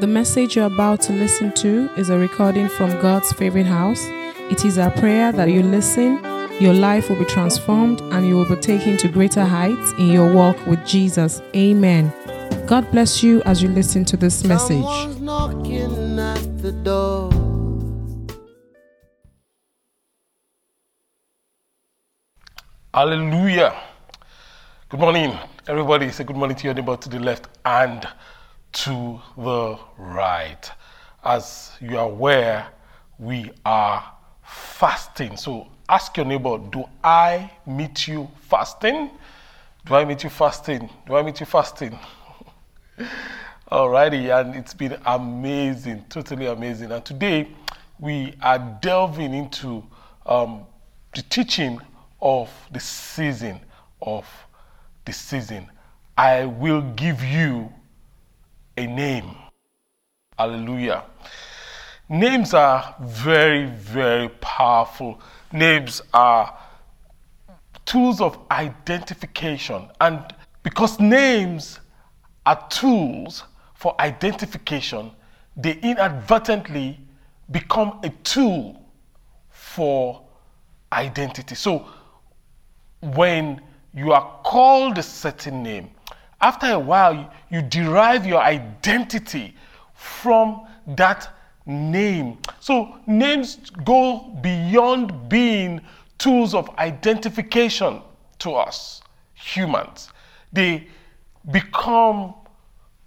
The message you're about to listen to is a recording from God's favorite house. It is our prayer that you listen, your life will be transformed, and you will be taken to greater heights in your walk with Jesus. Amen. God bless you as you listen to this message. Someone's knocking at the door. Hallelujah. Good morning, everybody. Say good morning to your neighbor to the left and to the right. As you are aware, we are fasting. So ask your neighbor, do I meet you fasting? Do I meet you fasting? Do I meet you fasting? Alrighty, and it's been amazing, totally amazing. And today we are delving into um, the teaching of the season of the season. I will give you a name. Hallelujah. Names are very, very powerful. Names are tools of identification. And because names are tools for identification, they inadvertently become a tool for identity. So when you are called a certain name, after a while, you, derive your identity from that name. So names go beyond being tools of identification to us humans. They become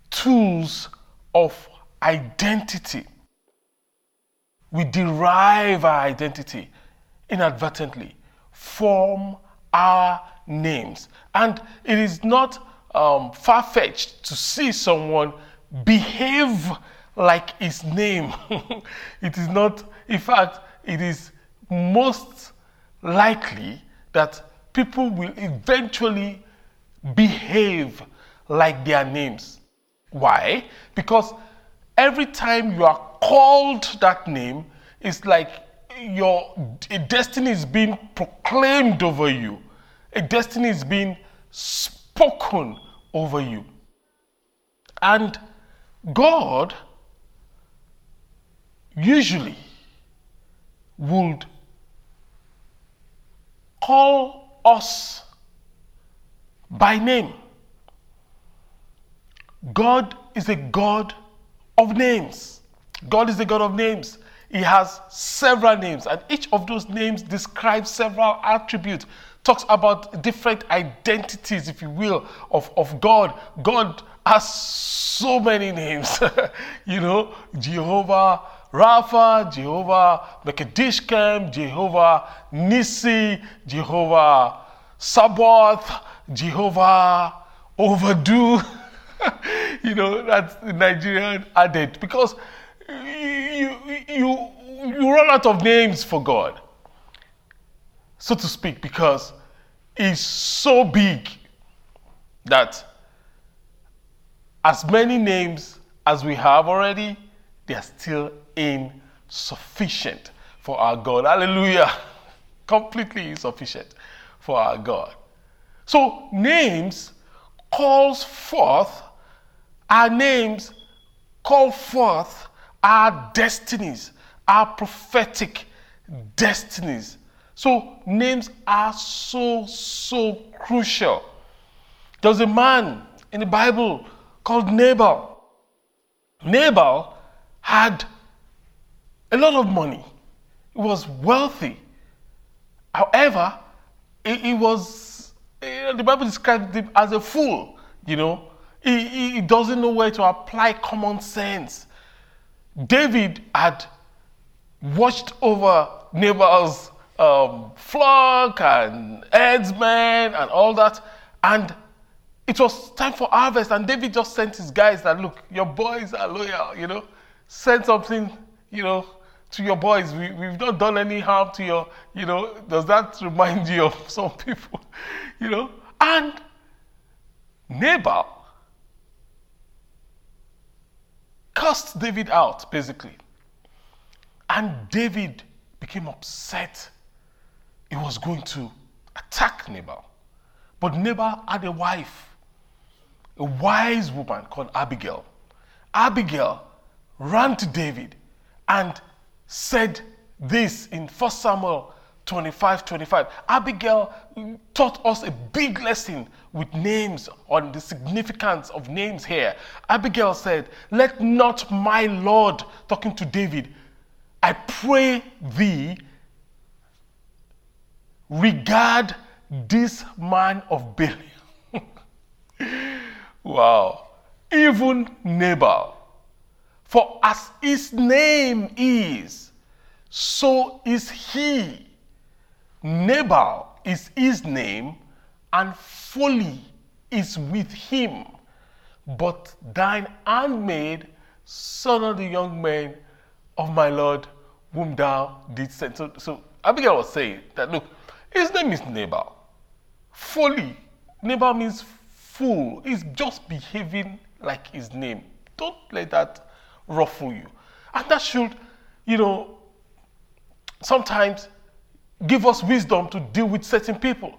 tools of identity. We derive our identity inadvertently from our names. And it is not um, far fetched to see someone behave like his name. it is not, in fact, it is most likely that people will eventually behave like their names. Why? Because every time you are called that name, it's like your destiny is being proclaimed over you. A destiny is being spoken over you. And God usually would call us by name. God is a God of names. God is a God of names. He has several names, and each of those names describes several attributes, talks about different identities, if you will, of, of God. God has so many names. you know, Jehovah Rapha, Jehovah Mekadishkem, Jehovah Nisi, Jehovah Sabaoth, Jehovah Overdo. you know, that's the Nigerian adage because you, you, you run out of names for God, so to speak, because He's so big that as many names as we have already, they are still insufficient for our God. Hallelujah. Completely insufficient for our God. So names calls forth, our names call forth our destinies, our prophetic destinies. So names are so, so crucial. There's a man in the Bible called Nabal. Nabal had a lot of money. He was wealthy. However, he, was, know, the Bible describes him as a fool, you know. He, he, he doesn't know where to apply common sense. David had watched over Nabal's um, flock and herdsmen and all that, and it was time for harvest. And David just sent his guys that look, your boys are loyal, you know, send something, you know, to your boys. We, we've not done any harm to your, you know, does that remind you of some people, you know? And Nabal cast David out, basically. And David became upset. He was going to attack Nabal. But Nabal had a wife, a wise woman called Abigail. Abigail ran to David and said this in 1 Samuel 25 25. Abigail taught us a big lesson with names on the significance of names here. Abigail said, Let not my Lord, talking to David, I pray thee, regard this man of Belial. wow. Even Nabal. For as his name is, so is he. Nabal is his name, and folly is with him. But thine handmaid, son of the young men of my Lord, whom thou didst send. So, so Abigail was saying that look, his name is Nabal. Folly. Nabal means fool. He's just behaving like his name. Don't let that ruffle you. And that should, you know, sometimes give us wisdom to deal with certain people.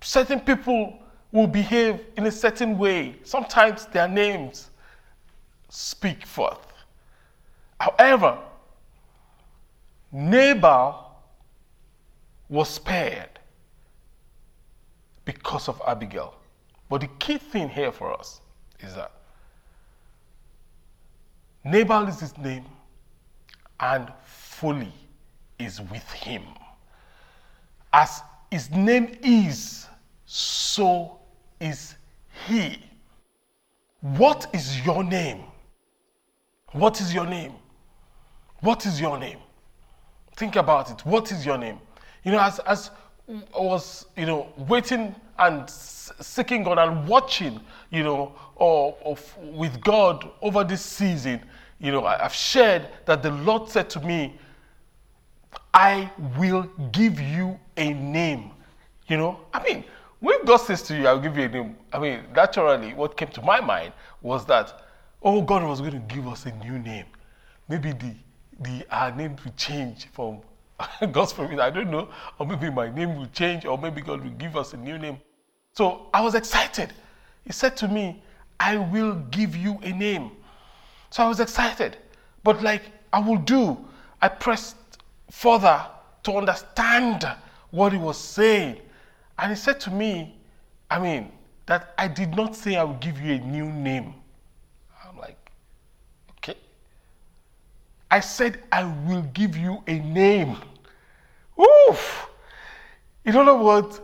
Certain people will behave in a certain way. Sometimes their names speak forth. However, Nabal was spared because of Abigail. But the key thing here for us is that Nabal is his name and folly is with him. As his name is, so is he. What is your name? What is your name? What is your name? Think about it. What is your name? You know, as, as I was, you know, waiting and seeking God and watching, you know, or, or with God over this season, you know, I, I've shared that the Lord said to me, I will give you a name. You know, I mean, when God says to you, I'll give you a name, I mean, naturally, what came to my mind was that, oh, God was going to give us a new name. Maybe the, the our name will change from God's forbid, I don't know, or maybe my name will change, or maybe God will give us a new name. So I was excited. He said to me, I will give you a name. So I was excited. But like I will do, I pressed further to understand what he was saying. And he said to me, I mean, that I did not say I will give you a new name. I'm like, okay. I said I will give you a name. Oof! In other words,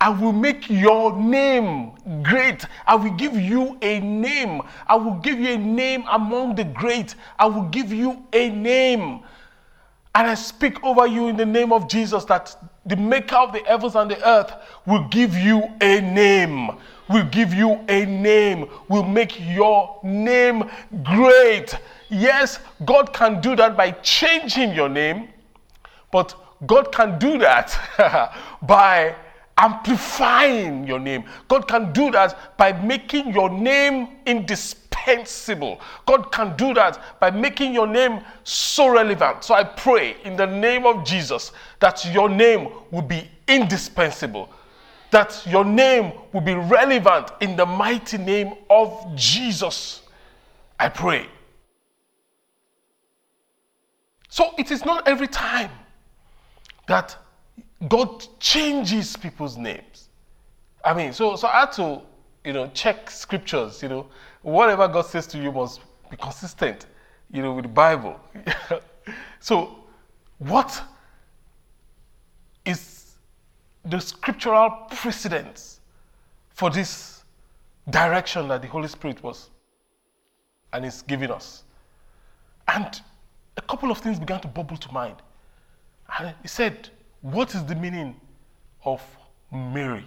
I will make your name great. I will give you a name. I will give you a name among the great. I will give you a name. And I speak over you in the name of Jesus that the maker of the heavens and the earth will give you a name. Will give you a name. Will make your name great. Yes, God can do that by changing your name, but God can do that by amplifying your name. God can do that by making your name indispensable. God can do that by making your name so relevant. So I pray in the name of Jesus that your name will be indispensable, that your name will be relevant in the mighty name of Jesus. I pray. So it is not every time that God changes people's names. I mean, so so I had to, you know, check scriptures, you know, whatever God says to you must be consistent, you know, with the Bible. so, what is the scriptural precedence for this direction that the Holy Spirit was and is giving us? And a couple of things began to bubble to mind. And he said, What is the meaning of Mary?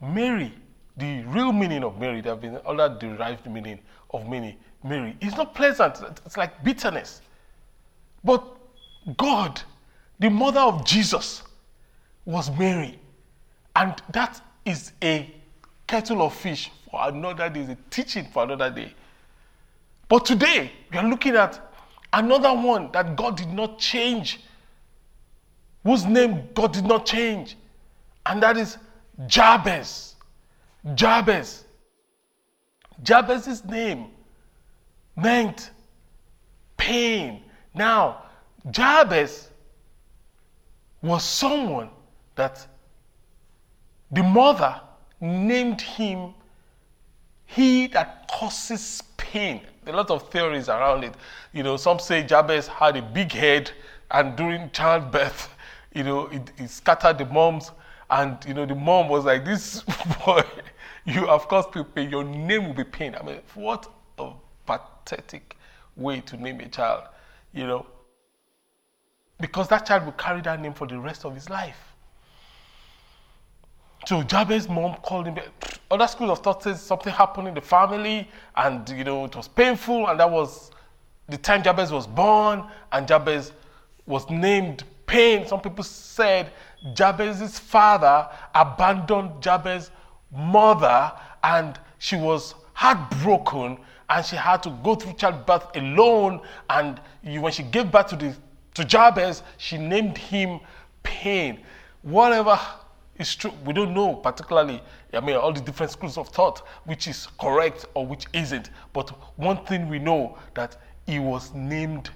Mary the real meaning of Mary, there have been other derived meaning of Mary. Mary. It's not pleasant, it's like bitterness. But God, the mother of Jesus, was Mary. And that is a kettle of fish for another day, a teaching for another day. But today, we are looking at another one that God did not change, whose name God did not change, and that is Jabez. Jabez. Jabez's name meant pain. Now, Jabez was someone that the mother named him he that causes pain. A lot of theories around it. You know, some say Jabez had a big head and during childbirth, you know, it, it scattered the moms and you know the mom was like, This boy, you of course pain, your name will be pain. I mean, what a pathetic way to name a child, you know. Because that child will carry that name for the rest of his life. So Jabez's mom called him. Other schools of thought says something happened in the family, and you know it was painful, and that was the time Jabez was born, and Jabez was named Pain. Some people said Jabez's father abandoned Jabez's mother, and she was heartbroken, and she had to go through childbirth alone. And when she gave birth to the to Jabez, she named him Pain. Whatever is true, we don't know particularly. I mean, all the different schools of thought, which is correct or which isn't. But one thing we know that he was named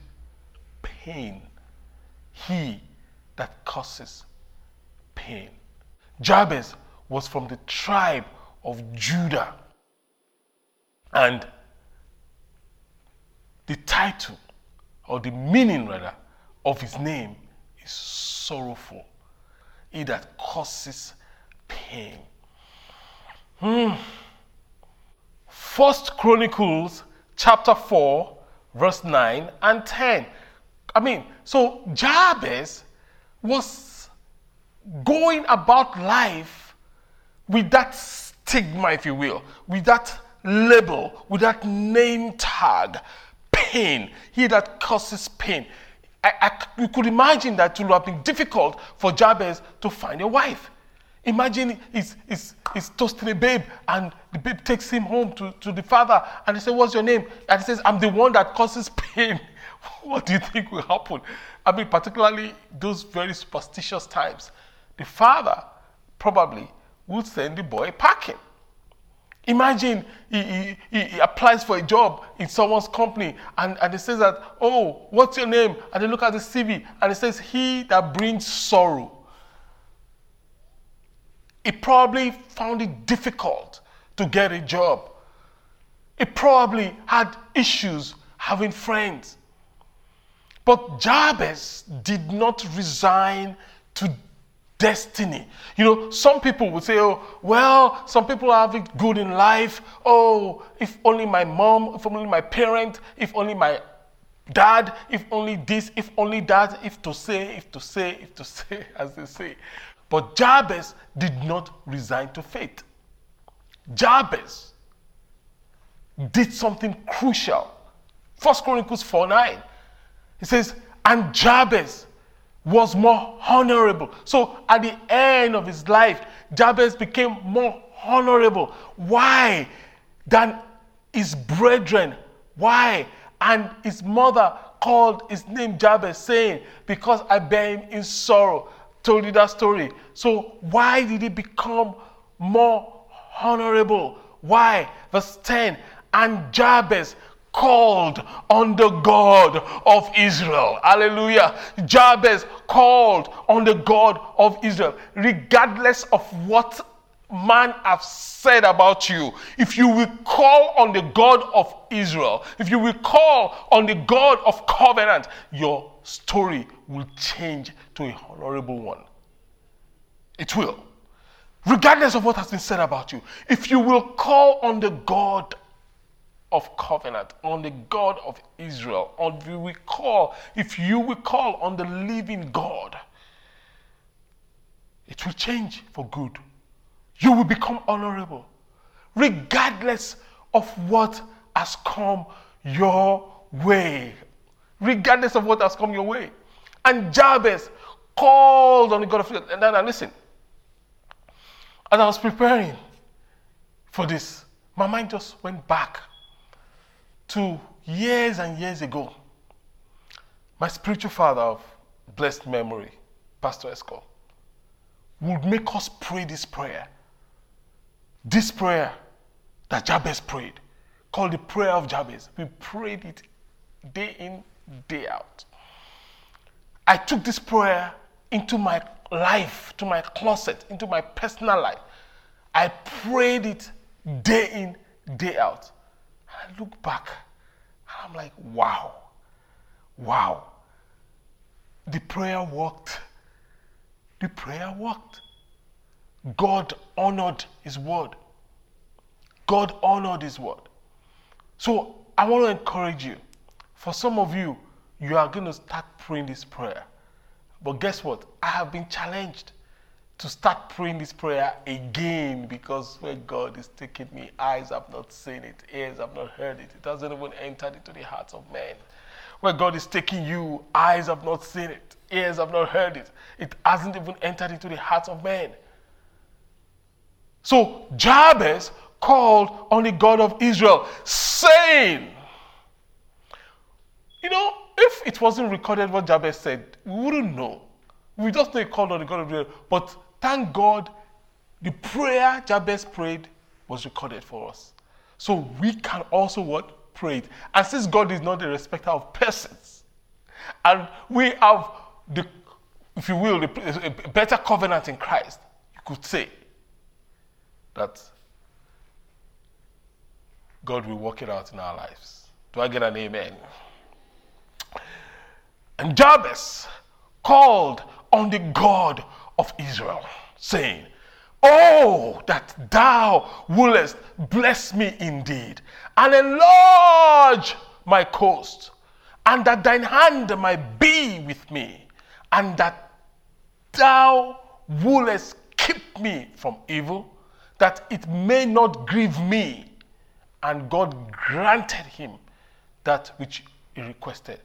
Pain. He that causes pain. Jabez was from the tribe of Judah. And the title, or the meaning rather, of his name is sorrowful. He that causes pain. Hmm. First Chronicles chapter 4, verse 9 and 10. I mean, so Jabez was going about life with that stigma, if you will, with that label, with that name tag, pain. He that causes pain. I, I, you could imagine that it would have been difficult for Jabez to find a wife. Imagine he's, he's, he's toasting a babe and the babe takes him home to, to the father and he says, What's your name? And he says, I'm the one that causes pain. what do you think will happen? I mean, particularly those very superstitious times. The father probably would send the boy packing. Imagine he, he, he, applies for a job in someone's company and, and he says that, oh, what's your name? And they look at the CV and it says, he that brings sorrow. He probably found it difficult to get a job. He probably had issues having friends. But Jabez did not resign to destiny. You know, some people would say, oh, well, some people have it good in life. Oh, if only my mom, if only my parent, if only my dad, if only this, if only that, if to say, if to say, if to say, as they say. But Jabez did not resign to faith. Jabez did something crucial. First Chronicles 4 9. He says, and Jabez was more honorable. So at the end of his life, Jabez became more honorable. Why? Than his brethren. Why? And his mother called his name Jabez, saying, Because I bear him in sorrow. Told you that story. So why did he become more honorable? Why? Verse 10 And Jabez called on the God of Israel. Hallelujah. Jabez called on the God of Israel, regardless of what man have said about you. If you will call on the God of Israel, if you will call on the God of covenant, your story will change to a honorable one. It will. Regardless of what has been said about you, if you will call on the God of covenant, on the God of Israel, on you will call, if you will call on the living God, it will change for good. You will become honorable, regardless of what has come your way. Regardless of what has come your way. And Jabez called on the God of Israel. And then, listen, as I was preparing for this, my mind just went back to years and years ago, my spiritual father of blessed memory, Pastor Esco, would make us pray this prayer. This prayer that Jabez prayed called the prayer of Jabez. We prayed it day in, day out. I took this prayer into my life, to my closet, into my personal life. I prayed it day in, day out. I look back and I'm like, wow, wow. The prayer worked. The prayer worked. God honored his word. God honored his word. So I want to encourage you. For some of you, you are going to start praying this prayer. But guess what? I have been challenged to start praying this prayer again because where God is taking me, eyes have not seen it, ears have not heard it. It hasn't even entered into the hearts of men. Where God is taking you, eyes have not seen it, ears have not heard it. It hasn't even entered into the hearts of men. So Jabez called on the God of Israel, saying, You know, if it wasn't recorded what Jabez said, we wouldn't know. We just know he called on the God of Israel. But thank God, the prayer Jabez prayed was recorded for us. So we can also what? Pray it. And since God is not a respecter of persons, and we have the, if you will, a better covenant in Christ, you could say that God will work it out in our lives. Do I get an amen? And Jabez called on the God of Israel, saying, Oh, that thou wouldest bless me indeed, and enlarge my coast, and that thine hand might be with me, and that thou wouldest keep me from evil, that it may not grieve me. And God granted him that which he requested.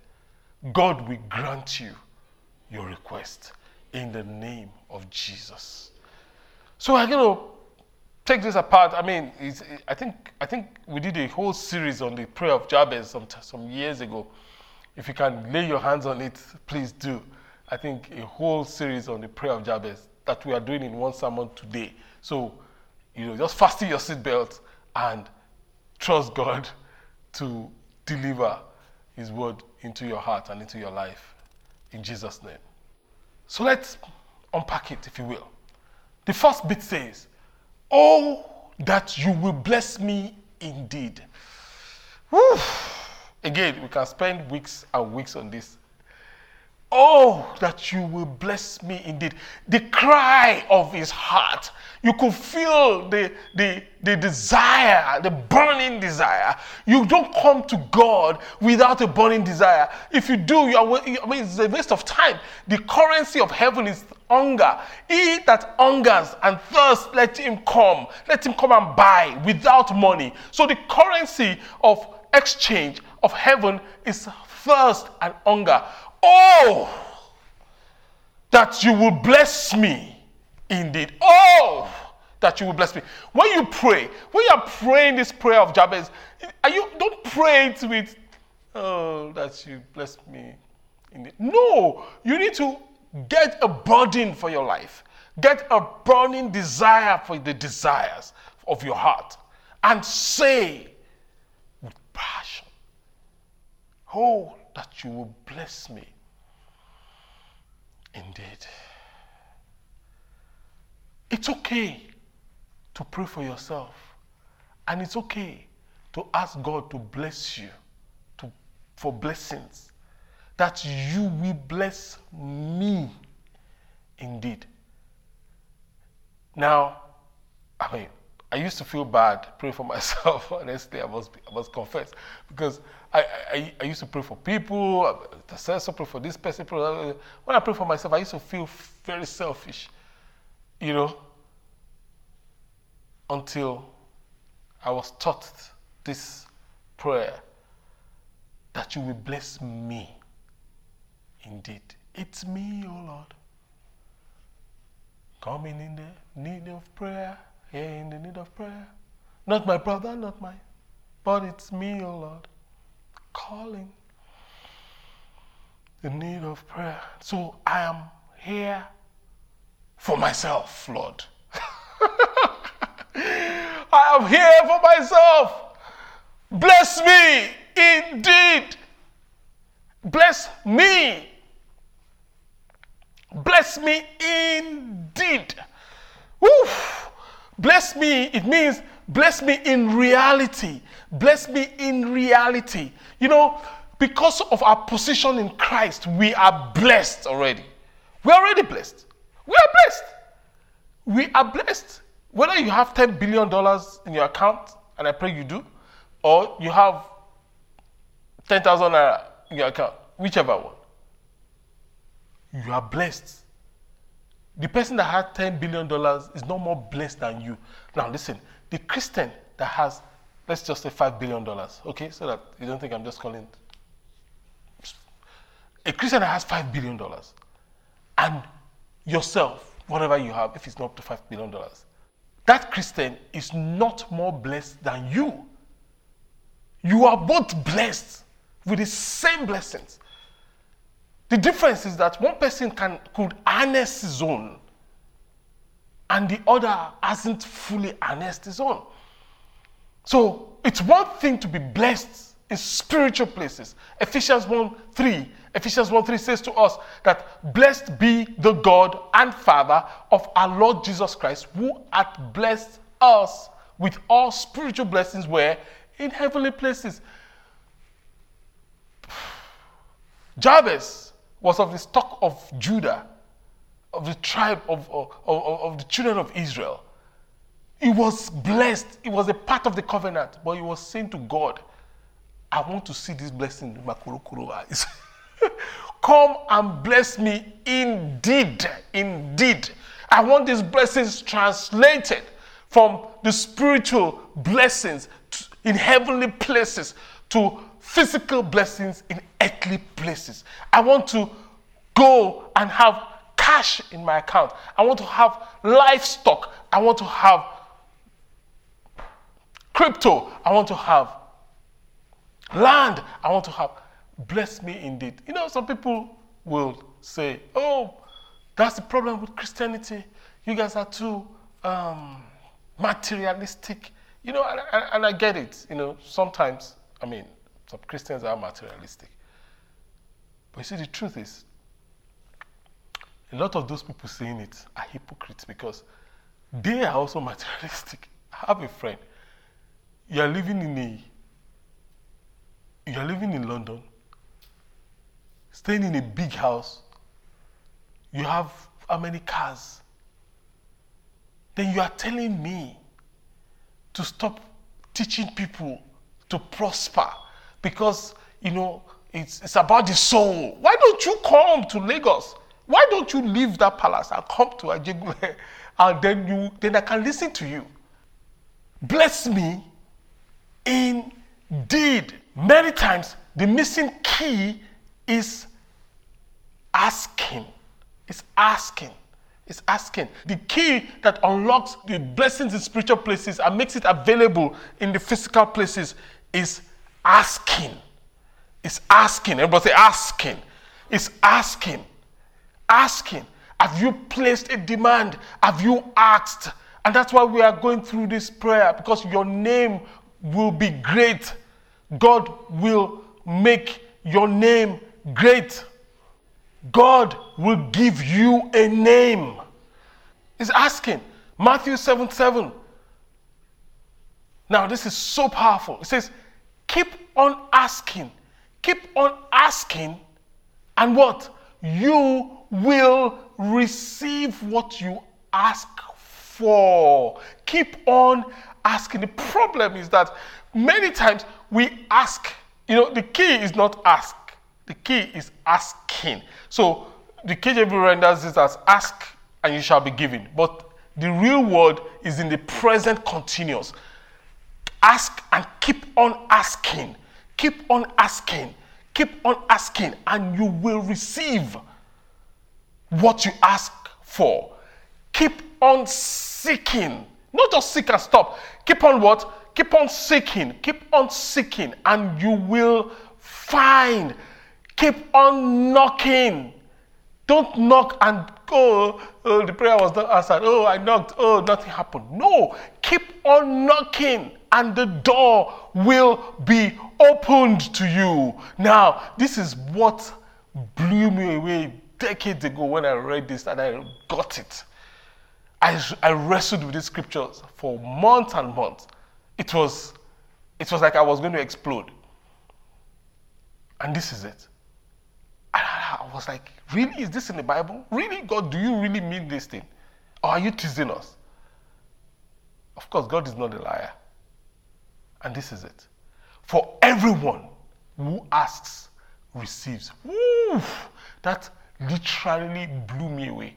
God will grant you your request in the name of Jesus. So I'm going to take this apart. I mean, I think I think we did a whole series on the prayer of Jabez some some years ago. If you can lay your hands on it, please do. I think a whole series on the prayer of Jabez that we are doing in one sermon today. So, you know, just fasten your seatbelt and trust God to deliver His word into your heart and into your life. In Jesus' name. So let's unpack it, if you will. The first bit says, Oh, that you will bless me indeed. Whew. Again, we can spend weeks and weeks on this. Oh, that you will bless me indeed. The cry of his heart. You could feel the, the, the desire, the burning desire. You don't come to God without a burning desire. If you do, you are, I mean, it's a waste of time. The currency of heaven is hunger. He that hungers and thirsts, let him come. Let him come and buy without money. So the currency of exchange of heaven is thirst and hunger. Oh, that you will bless me indeed. Oh, that you will bless me. When you pray, when you are praying this prayer of Jabez, are you don't pray it with oh that you bless me indeed. No, you need to get a burden for your life. Get a burning desire for the desires of your heart and say with passion, Oh, that you will bless me indeed. It's okay to pray for yourself, and it's okay to ask God to bless you to, for blessings, that you will bless me indeed. Now, I mean, I used to feel bad praying for myself. Honestly, I must I must confess because I, I, I used to pray for people. I said pray for this person. Pray, when I pray for myself, I used to feel very selfish, you know. Until I was taught this prayer that you will bless me. Indeed, it's me, O oh Lord, coming in the need of prayer here in the need of prayer. Not my brother, not mine, but it's me, O oh Lord, calling the need of prayer. So I am here for myself, Lord. I am here for myself. Bless me indeed. Bless me. Bless me indeed. Woof. Bless me, it means bless me in reality. Bless me in reality. You know, because of our position in Christ, we are blessed already. We're already blessed. We are blessed. We are blessed. Whether you have $10 billion in your account, and I pray you do, or you have 10,000 naira in your account, whichever one, you are blessed. The person that has $10 billion is no more blessed than you. Now, listen, the Christian that has, let's just say $5 billion, okay, so that you don't think I'm just calling a Christian that has $5 billion and yourself, whatever you have, if it's not up to $5 billion, that Christian is not more blessed than you. You are both blessed with the same blessings. The difference is that one person can could harness his own, and the other hasn't fully harnessed his own. So it's one thing to be blessed in spiritual places. Ephesians 1 3. Ephesians 1 3 says to us that blessed be the God and Father of our Lord Jesus Christ, who hath blessed us with all spiritual blessings where in heavenly places. Jabez was of the stock of Judah, of the tribe of, of, of, of the children of Israel. He was blessed. He was a part of the covenant, but he was saying to God, I want to see this blessing in my kurukuru eyes. Come and bless me indeed. Indeed. I want these blessings translated from the spiritual blessings to, in heavenly places to physical blessings in earthly places. I want to go and have cash in my account. I want to have livestock. I want to have crypto. I want to have land. I want to have. Bless me indeed. You know, some people will say, oh, that's the problem with Christianity. You guys are too um, materialistic. You know, and, and, and I get it. You know, sometimes, I mean, some Christians are materialistic. But you see, the truth is, a lot of those people saying it are hypocrites because they are also materialistic. I have a friend. You are living in a you are living in London, staying in a big house, you have how many cars? Then you are telling me to stop teaching people to prosper because, you know, it's, it's about the soul. Why don't you come to Lagos? Why don't you leave that palace and come to Ajegunle and then you then I can listen to you. Bless me indeed. Many times the missing key is asking. It's asking. It's asking. The key that unlocks the blessings in spiritual places and makes it available in the physical places is asking. It's asking. Everybody say asking. It's asking. Asking. Have you placed a demand? Have you asked? And that's why we are going through this prayer because your name will be great. God will make your name great. God will give you a name. He's asking. Matthew 7 7. Now, this is so powerful. It says, Keep on asking, keep on asking, and what? You will receive what you ask for. Keep on asking. The problem is that many times we ask, you know, the key is not ask, the key is asking. So the KJV renders it as ask and you shall be given. But the real word is in the present continuous. Ask and keep on asking. Keep on asking. Keep on asking, and you will receive what you ask for. Keep on seeking. Not just seek and stop. Keep on what? Keep on seeking. Keep on seeking, and you will find. Keep on knocking. Don't knock and go, oh, the prayer was not answered. Oh, I knocked. Oh, nothing happened. No, keep on knocking and the door will be opened to you. Now, this is what blew me away decades ago when I read this and I got it. I, I wrestled with these scriptures for months and months. It was, it was like I was going to explode. And this is it. I was like, really? Is this in the Bible? Really? God, do you really mean this thing? Or are you teasing us? Of course, God is not a liar. And this is it. For everyone who asks, receives. Woo! That literally blew me away.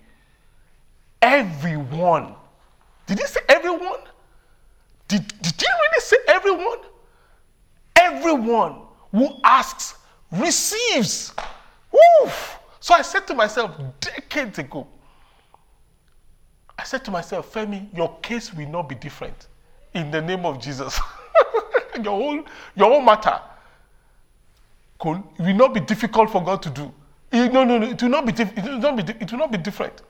Everyone. Did he say everyone? Did, did he really say everyone? Everyone who asks receives. Woo! So I said to myself decades ago, I said to myself, Femi, your case will not be different in the name of Jesus. your, whole, your whole matter will not be difficult for God to do. No, no, no, it will not be, it will not be, it will not be different.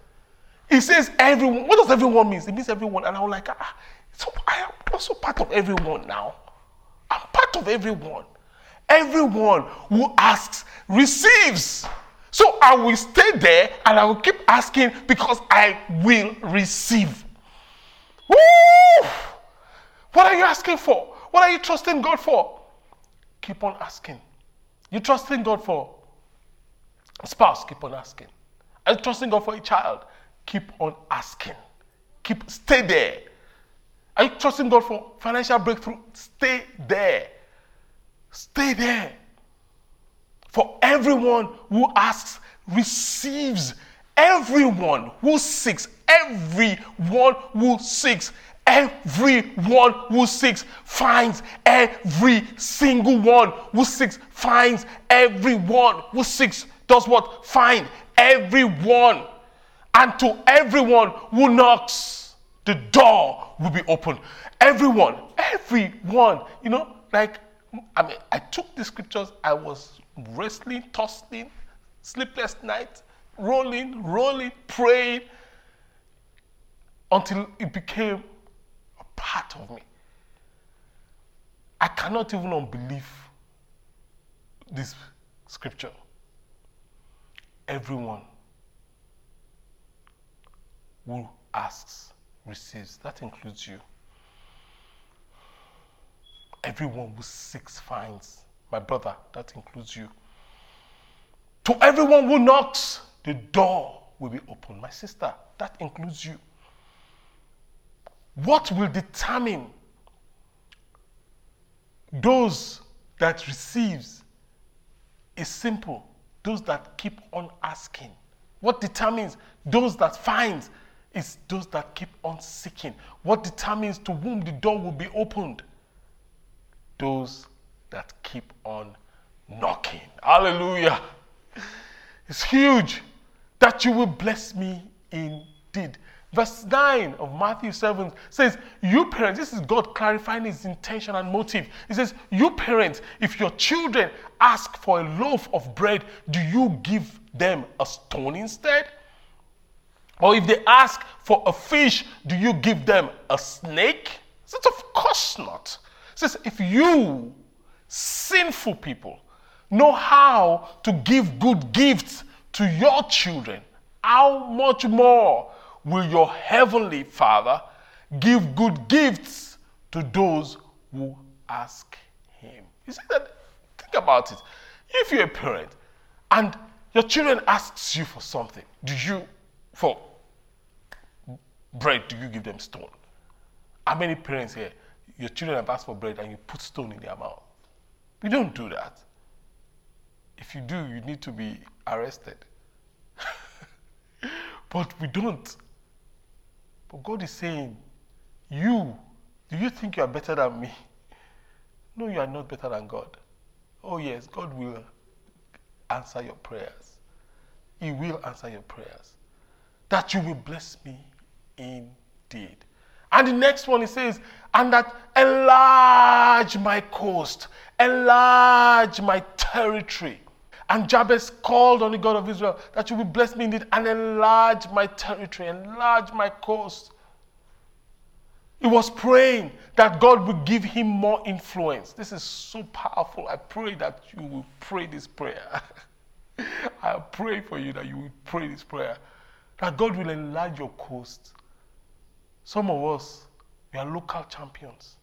He says everyone. What does everyone mean? It means everyone. And I was like, ah, so I am also part of everyone now. I'm part of everyone. Everyone who asks receives. So I will stay there and I will keep asking because I will receive. Woo! What are you asking for? What are you trusting God for? Keep on asking. You trusting God for spouse? Keep on asking. Are you trusting God for a child? Keep on asking. Keep stay there. Are you trusting God for financial breakthrough? Stay there. Stay there. For everyone who asks receives. Everyone who seeks, everyone who seeks, everyone who seeks finds. Every single one who seeks finds. Everyone who seeks does what? Find. Everyone. And to everyone who knocks, the door will be open. Everyone, everyone, you know, like I mean, I took the scriptures, I was wrestling, tossing, sleepless nights, rolling, rolling, praying until it became a part of me. I cannot even unbelieve this scripture. Everyone who asks receives. That includes you. Everyone who seeks finds. My brother, that includes you. To everyone who knocks, the door will be open. My sister, that includes you. What will determine those that receives is simple. Those that keep on asking. What determines those that find is those that keep on seeking. What determines to whom the door will be opened those that keep on knocking. Hallelujah. It's huge that you will bless me indeed. Verse 9 of Matthew 7 says, You parents, this is God clarifying his intention and motive. He says, You parents, if your children ask for a loaf of bread, do you give them a stone instead? Or if they ask for a fish, do you give them a snake? He says, Of course not He says, if you, sinful people, know how to give good gifts to your children, how much more will your heavenly Father give good gifts to those who ask him? You see that? Think about it. If you're a parent and your children asks you for something, do you, for bread, do you give them stone? How many parents here your children have asked for bread and you put stone in their mouth. We don't do that. If you do, you need to be arrested. but we don't. But God is saying, You, do you think you are better than me? No, you are not better than God. Oh, yes, God will answer your prayers. He will answer your prayers. That you will bless me indeed. And the next one, he says, and that enlarge my coast, enlarge my territory. And Jabez called on the God of Israel that you will bless me indeed and enlarge my territory, enlarge my coast. He was praying that God would give him more influence. This is so powerful. I pray that you will pray this prayer. I pray for you that you will pray this prayer. That God will enlarge your coast. Some of us, we are local champions.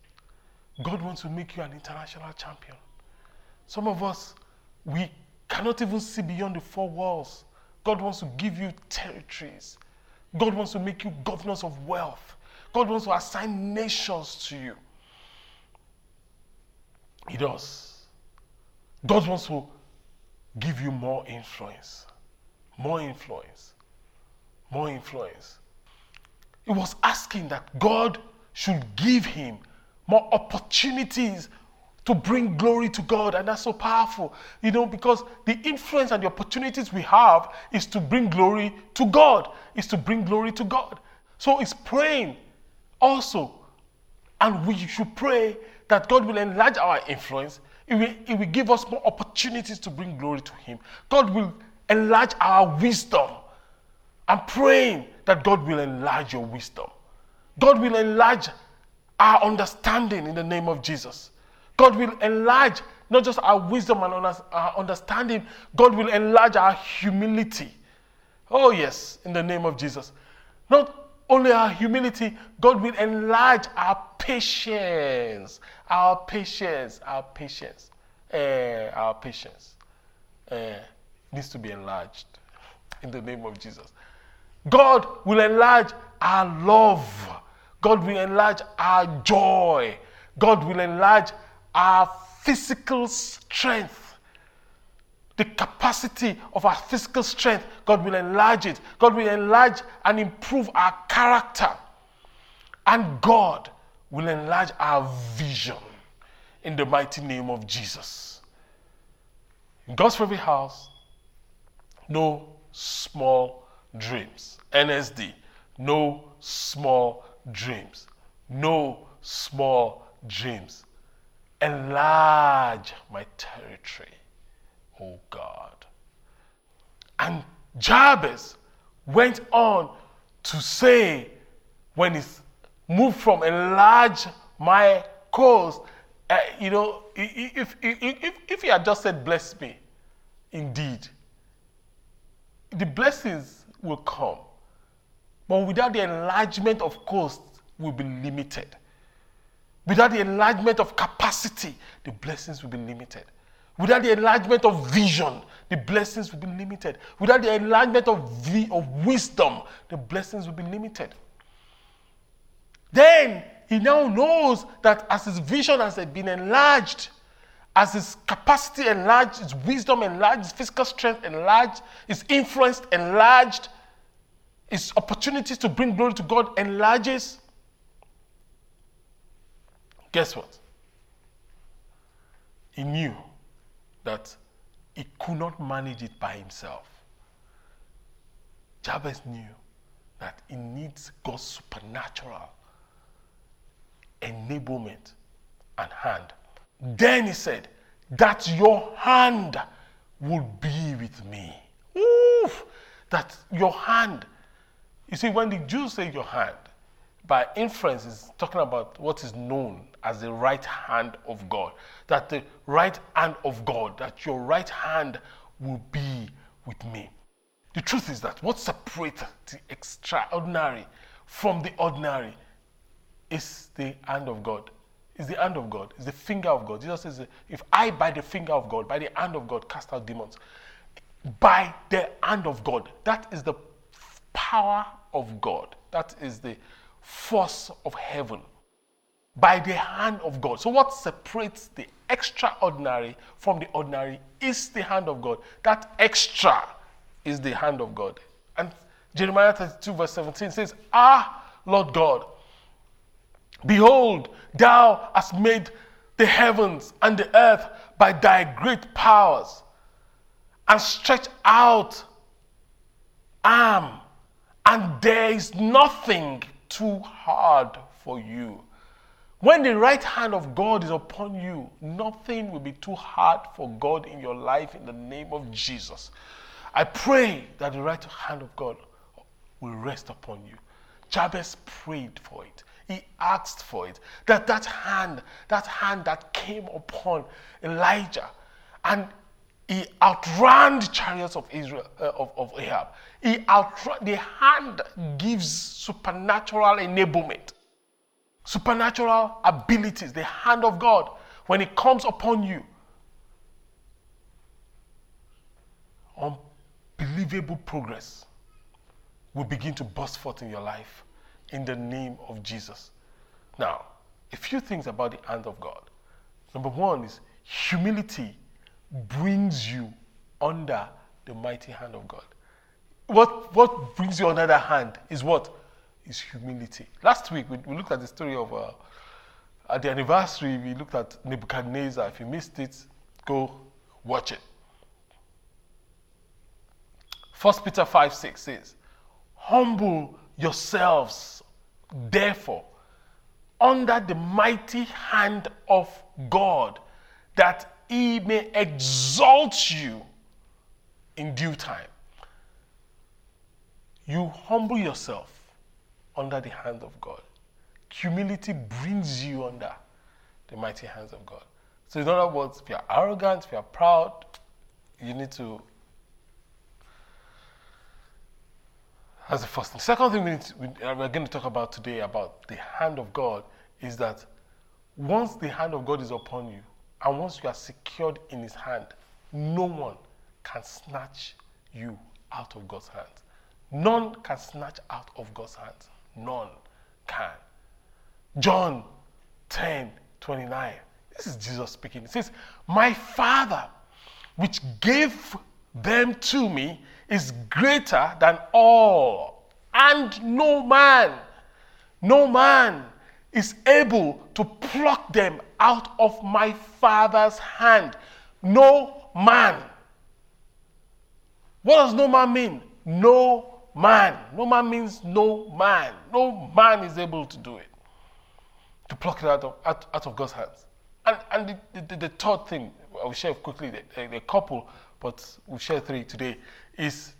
God wants to make you an international champion. Some of us, we cannot even see beyond the four walls. God wants to give you territories. God wants to make you governors of wealth. God wants to assign nations to you. He does. God wants to give you more influence. More influence. More influence. He was asking that God should give him more opportunities to bring glory to God. And that's so powerful, you know, because the influence and the opportunities we have is to bring glory to God, is to bring glory to God. So it's praying also. And we should pray that God will enlarge our influence. It will, it will give us more opportunities to bring glory to Him. God will enlarge our wisdom. I'm praying that God will enlarge your wisdom. God will enlarge our understanding in the name of Jesus. God will enlarge not just our wisdom and our understanding, God will enlarge our humility. Oh, yes, in the name of Jesus. Not only our humility, God will enlarge our patience. Our patience, our patience, uh, our patience uh, needs to be enlarged in the name of Jesus. God will enlarge our love. God will enlarge our joy. God will enlarge our physical strength the capacity of our physical strength, God will enlarge it. God will enlarge and improve our character. And God will enlarge our vision in the mighty name of Jesus. In God's favorite house, no small dreams. NSD, no small dreams. No small dreams. Enlarge my territory oh God. And Jabez went on to say, when he's moved from enlarge my cause, uh, you know, if, if, if, if he had just said, bless me, indeed, the blessings will come. But without the enlargement of cost, will be limited. Without the enlargement of capacity, the blessings will be limited. Without the enlargement of vision, the blessings will be limited. Without the enlargement of, vi- of wisdom, the blessings will be limited. Then he now knows that as his vision has been enlarged, as his capacity enlarged, his wisdom enlarged, his physical strength enlarged, his influence enlarged, his opportunities to bring glory to God enlarges. Guess what? He knew that he could not manage it by himself. Jabez knew that he needs God's supernatural enablement and hand. Then he said, That your hand will be with me. Oof, that your hand. You see, when the Jews say your hand, by inference, is talking about what is known as the right hand of God. That the right hand of God, that your right hand will be with me. The truth is that what separates the extraordinary from the ordinary is the hand of God. Is the hand of God, is the finger of God. Jesus says, If I, by the finger of God, by the hand of God, cast out demons, by the hand of God, that is the power of God. That is the force of heaven by the hand of God. So, what separates the extraordinary from the ordinary is the hand of God. That extra is the hand of God. And Jeremiah 32, verse 17 says, Ah, Lord God, behold, thou hast made the heavens and the earth by thy great powers, and stretched out arm, and there is nothing too hard for you. When the right hand of God is upon you, nothing will be too hard for God in your life in the name of Jesus. I pray that the right hand of God will rest upon you. Jabez prayed for it. He asked for it. That that hand, that hand that came upon Elijah, and he outran the chariots of Israel uh, of, of Ahab. He outran the hand gives supernatural enablement, supernatural abilities. The hand of God when it comes upon you, unbelievable progress will begin to burst forth in your life in the name of Jesus. Now, a few things about the hand of God. Number one is humility brings you under the mighty hand of God. What, what brings you under the hand is what? Is humility. Last week, we, we looked at the story of, uh, at the anniversary, we looked at Nebuchadnezzar. If you missed it, go watch it. 1 Peter 5 6 says, Humble yourselves, therefore, under the mighty hand of God, that he may exalt you in due time. You humble yourself under the hand of God. Humility brings you under the mighty hands of God. So, in other words, if you're arrogant, if you're proud, you need to That's the first thing. Second thing we need to, uh, we're going to talk about today about the hand of God is that once the hand of God is upon you, and once you are secured in His hand, no one can snatch you out of God's hands. None can snatch out of God's hands. None can. John 10 29. This is Jesus speaking. It says, My Father, which gave them to me, is greater than all, and no man, no man is able to pluck them out of my Father's hand. No man. What does no man mean? No man. No man means no man. No man is able to do it, to pluck it out of, out, out of God's hands. And, and the, the, the third thing, I will share quickly, the, the couple, but we'll share three today, is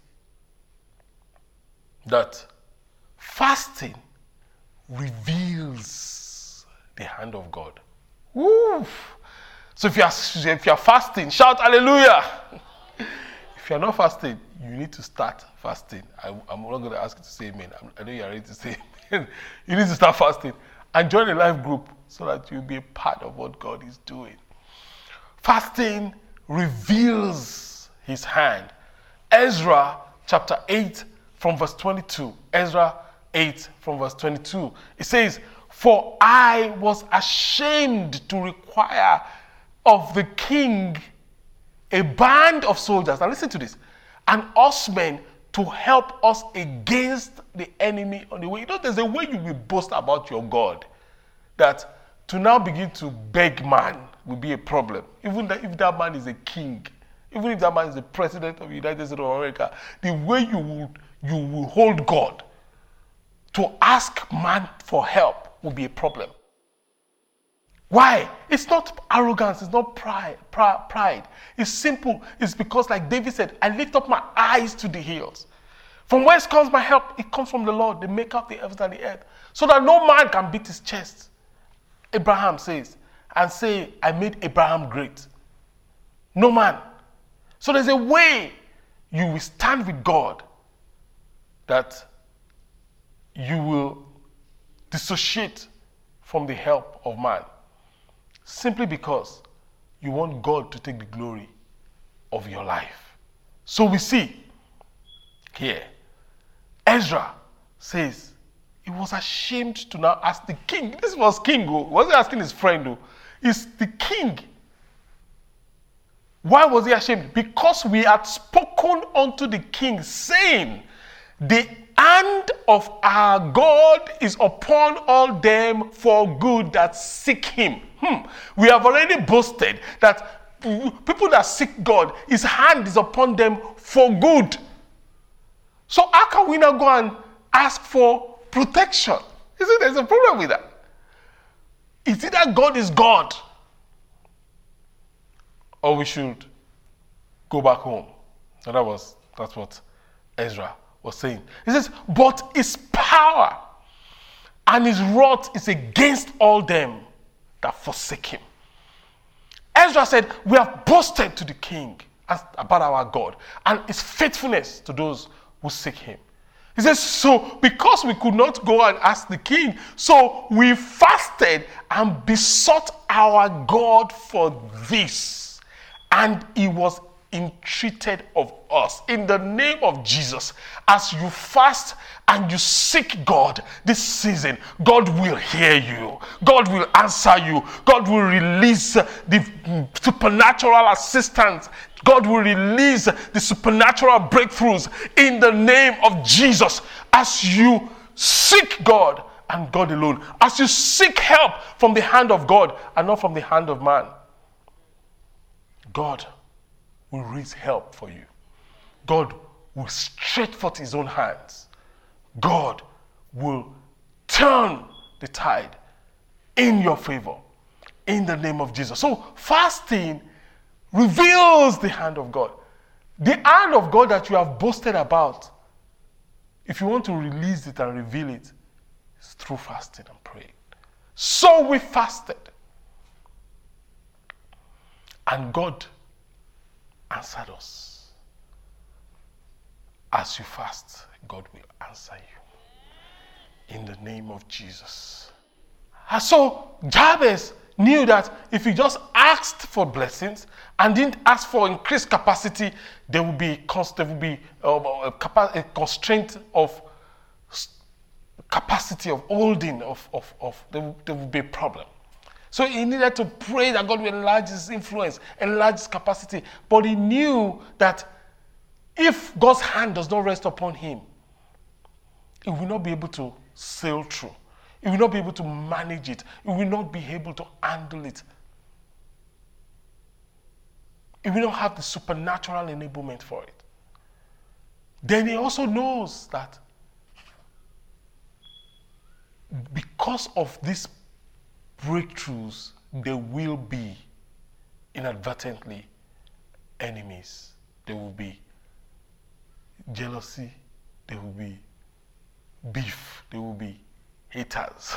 that fasting reveals the hand of God. So if you are if you are fasting, shout hallelujah. if you are not fasting, you need to start fasting. I, am not going to ask you to say amen. i know you are ready to say amen. you need to start fasting and join a life group so that you'll be a part of what God is doing. Fasting reveals his hand. Ezra chapter 8 from verse 22. Ezra 8 from verse 22. It says, For I was ashamed to require of the king a band of soldiers. Now listen to this. And horsemen to help us against the enemy on the way. You know, there's a way you will boast about your God that to now begin to beg man will be a problem. Even if that man is a king, even if that man is the president of the United States of America, the way you will, you will hold God to ask man for help will be a problem. Why? It's not arrogance, it's not pride, pride. It's simple. It's because, like David said, I lift up my eyes to the hills. From whence comes my help? It comes from the Lord, the maker of the heavens and the earth. So that no man can beat his chest. Abraham says, and say, I made Abraham great. No man. So there's a way you will stand with God that you will dissociate from the help of man simply because you want God to take the glory of your life. So we see here, Ezra says he was ashamed to now ask the king. This was king, oh. who wasn't asking his friend, oh. who is the king. Why was he ashamed? Because we had spoken unto the king, saying, The hand of our God is upon all them for good that seek him. Hmm. We have already boasted that people that seek God, his hand is upon them for good. So how can we now go and ask for protection? You see, there's a problem with that. It's either God is God or we should go back home. So that was that's what Ezra was saying. He says, but his power and his wrath is against all them that forsake him. Ezra said, We have boasted to the king about our God and his faithfulness to those who seek him. He says, So because we could not go and ask the king, so we fasted and besought our God for this. And he was entreated of us in the name of Jesus. As you fast and you seek God this season, God will hear you, God will answer you, God will release the supernatural assistance, God will release the supernatural breakthroughs in the name of Jesus. As you seek God and God alone, as you seek help from the hand of God and not from the hand of man, God will raise help for you. God will stretch forth his own hands. God will turn the tide in your favor in the name of Jesus. So, fasting reveals the hand of God. The hand of God that you have boasted about, if you want to release it and reveal it, it's through fasting and praying. So we fasted. And God answered us. As you fast, God will answer you. In the name of Jesus. And so Jabez knew that if he just asked for blessings and didn't ask for increased capacity, there would be there would be um, a, capa- a constraint of capacity of holding of, of, of there, would- there would be a problem. So he needed to pray that God will enlarge his influence, enlarge his capacity. But he knew that if God's hand does not rest upon him, he will not be able to sail through. He will not be able to manage it. He will not be able to handle it. He will not have the supernatural enablement for it. Then he also knows that because of these breakthroughs, there will be inadvertently enemies. There will be jealousy. There will be beef. There will be haters.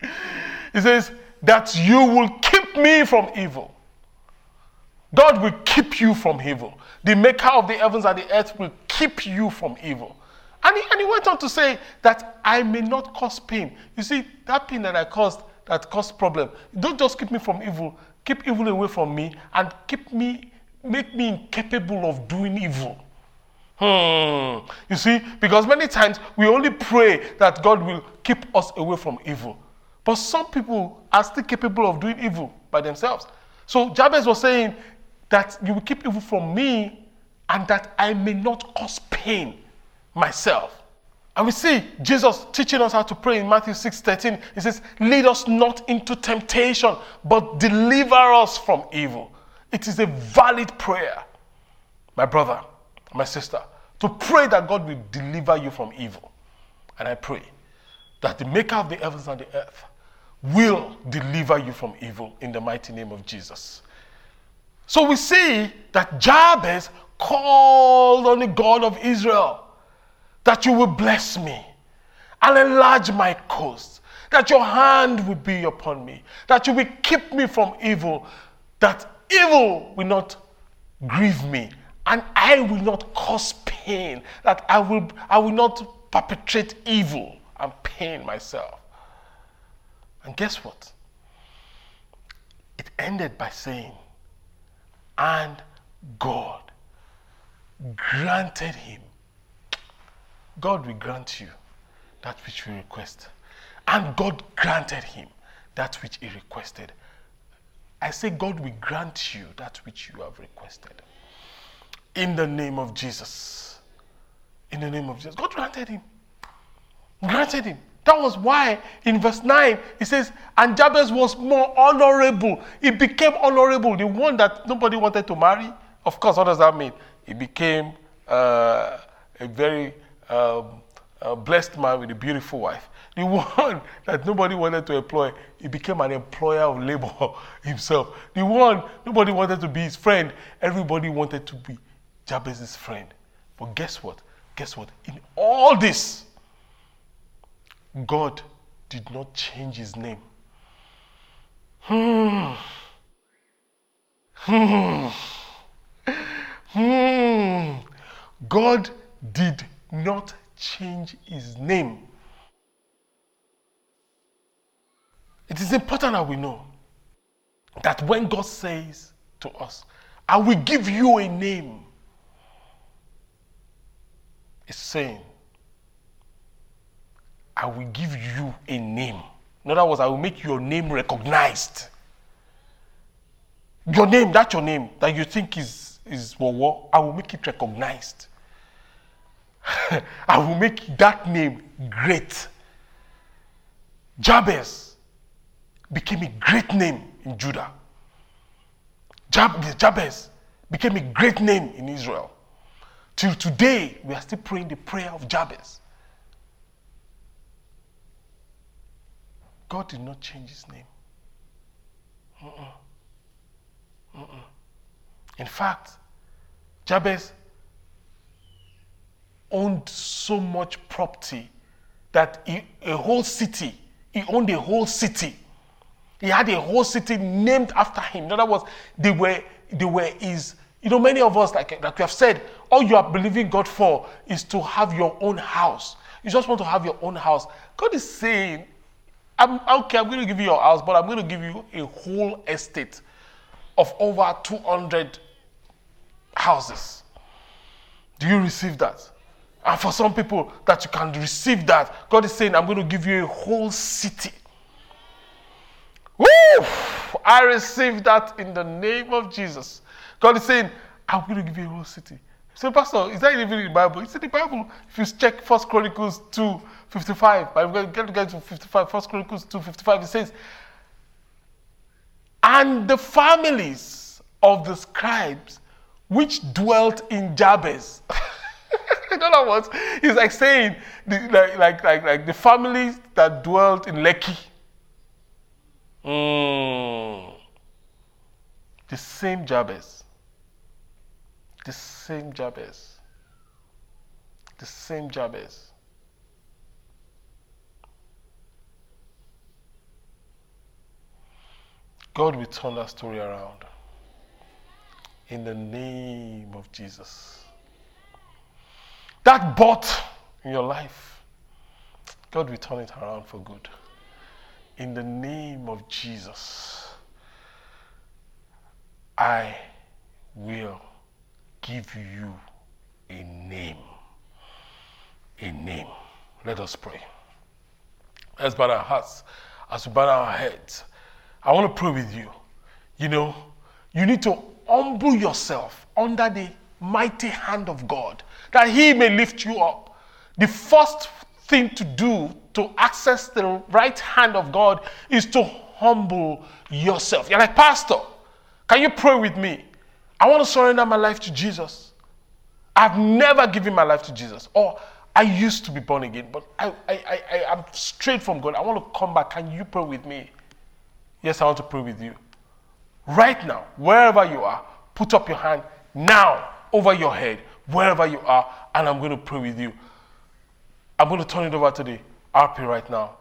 he says, That you will keep me from evil. God will keep you from evil. The maker of the heavens and the earth will keep you from evil. And he, and he went on to say that I may not cause pain. You see, that pain that I caused, that caused problem, don't just keep me from evil, keep evil away from me and keep me, make me incapable of doing evil. Hmm. You see, because many times we only pray that God will keep us away from evil. But some people are still capable of doing evil by themselves. So Jabez was saying that you will keep evil from me and that I may not cause pain myself. And we see Jesus teaching us how to pray in Matthew 6 13. He says, Lead us not into temptation, but deliver us from evil. It is a valid prayer, my brother, my sister, to pray that God will deliver you from evil. And I pray that the maker of the heavens and the earth will deliver you from evil in the mighty name of Jesus. So we see that Jabez called on the God of Israel that you will bless me and enlarge my coast, that your hand will be upon me, that you will keep me from evil, that evil will not grieve me, and I will not cause pain, that I will, I will not perpetrate evil and pain myself. And guess what? It ended by saying, and God granted him. God will grant you that which you request. And God granted him that which he requested. I say, God will grant you that which you have requested. In the name of Jesus. In the name of Jesus. God granted him. Granted him. That was why in verse 9 it says, and Jabez was more honorable. He became honorable. The one that nobody wanted to marry. Of course, what does that mean? He became uh, a very um, uh, blessed man with a beautiful wife. The one that nobody wanted to employ, he became an employer of labor himself. The one nobody wanted to be his friend, everybody wanted to be Jabez's friend. But guess what? Guess what? In all this, God did not change his name. Hmm. Hmm. Hmm. God did not change his name. It is important that we know that when God says to us, I will give you a name, it's saying, I will give you a name. In other words, I will make your name recognized. Your name, that's your name that you think is, is Wowo, I will make it recognized. I will make that name great. Jabez became a great name in Judah. Jab- Jabez became a great name in Israel. Till today, we are still praying the prayer of Jabez. God did not change his name. Mm-mm. Mm-mm. In fact, Jabez owned so much property that he, a whole city, he owned a whole city. He had a whole city named after him. In other words, they were, they were his, you know, many of us, like, like we have said, all you are believing God for is to have your own house. You just want to have your own house. God is saying, I'm, okay, I'm going to give you your house, but I'm going to give you a whole estate of over 200 houses. Do you receive that? And for some people that you can receive that, God is saying, I'm going to give you a whole city. Woo! I receive that in the name of Jesus. God is saying, I'm going to give you a whole city. So, Pastor, is that even in the Bible? It's in the Bible. If you check First Chronicles 2 55, I'm going to get to 55, First Chronicles 2 55, it says, And the families of the scribes which dwelt in Jabez. in other words, he's like saying, the, like, like, like, like the families that dwelt in Lekki. Mm. The same Jabez. The same Jabez. The same Jabez. God will turn that story around. In the name of Jesus. That bought in your life, God will turn it around for good. In the name of Jesus, I will give you a name. A name. Let us pray. Let's bow our hearts as we bow our heads. I want to pray with you. You know, you need to humble yourself under the mighty hand of God that He may lift you up. The first thing to do to access the right hand of God is to humble yourself. You're like, Pastor, can you pray with me? I want to surrender my life to Jesus. I've never given my life to Jesus. Or I used to be born again, but I, I, I, I, am straight from God. I want to come back. Can you pray with me? Yes, I want to pray with you. Right now, wherever you are, put up your hand now over your head, wherever you are, and I'm going to pray with you. I'm going to turn it over to the RP right now.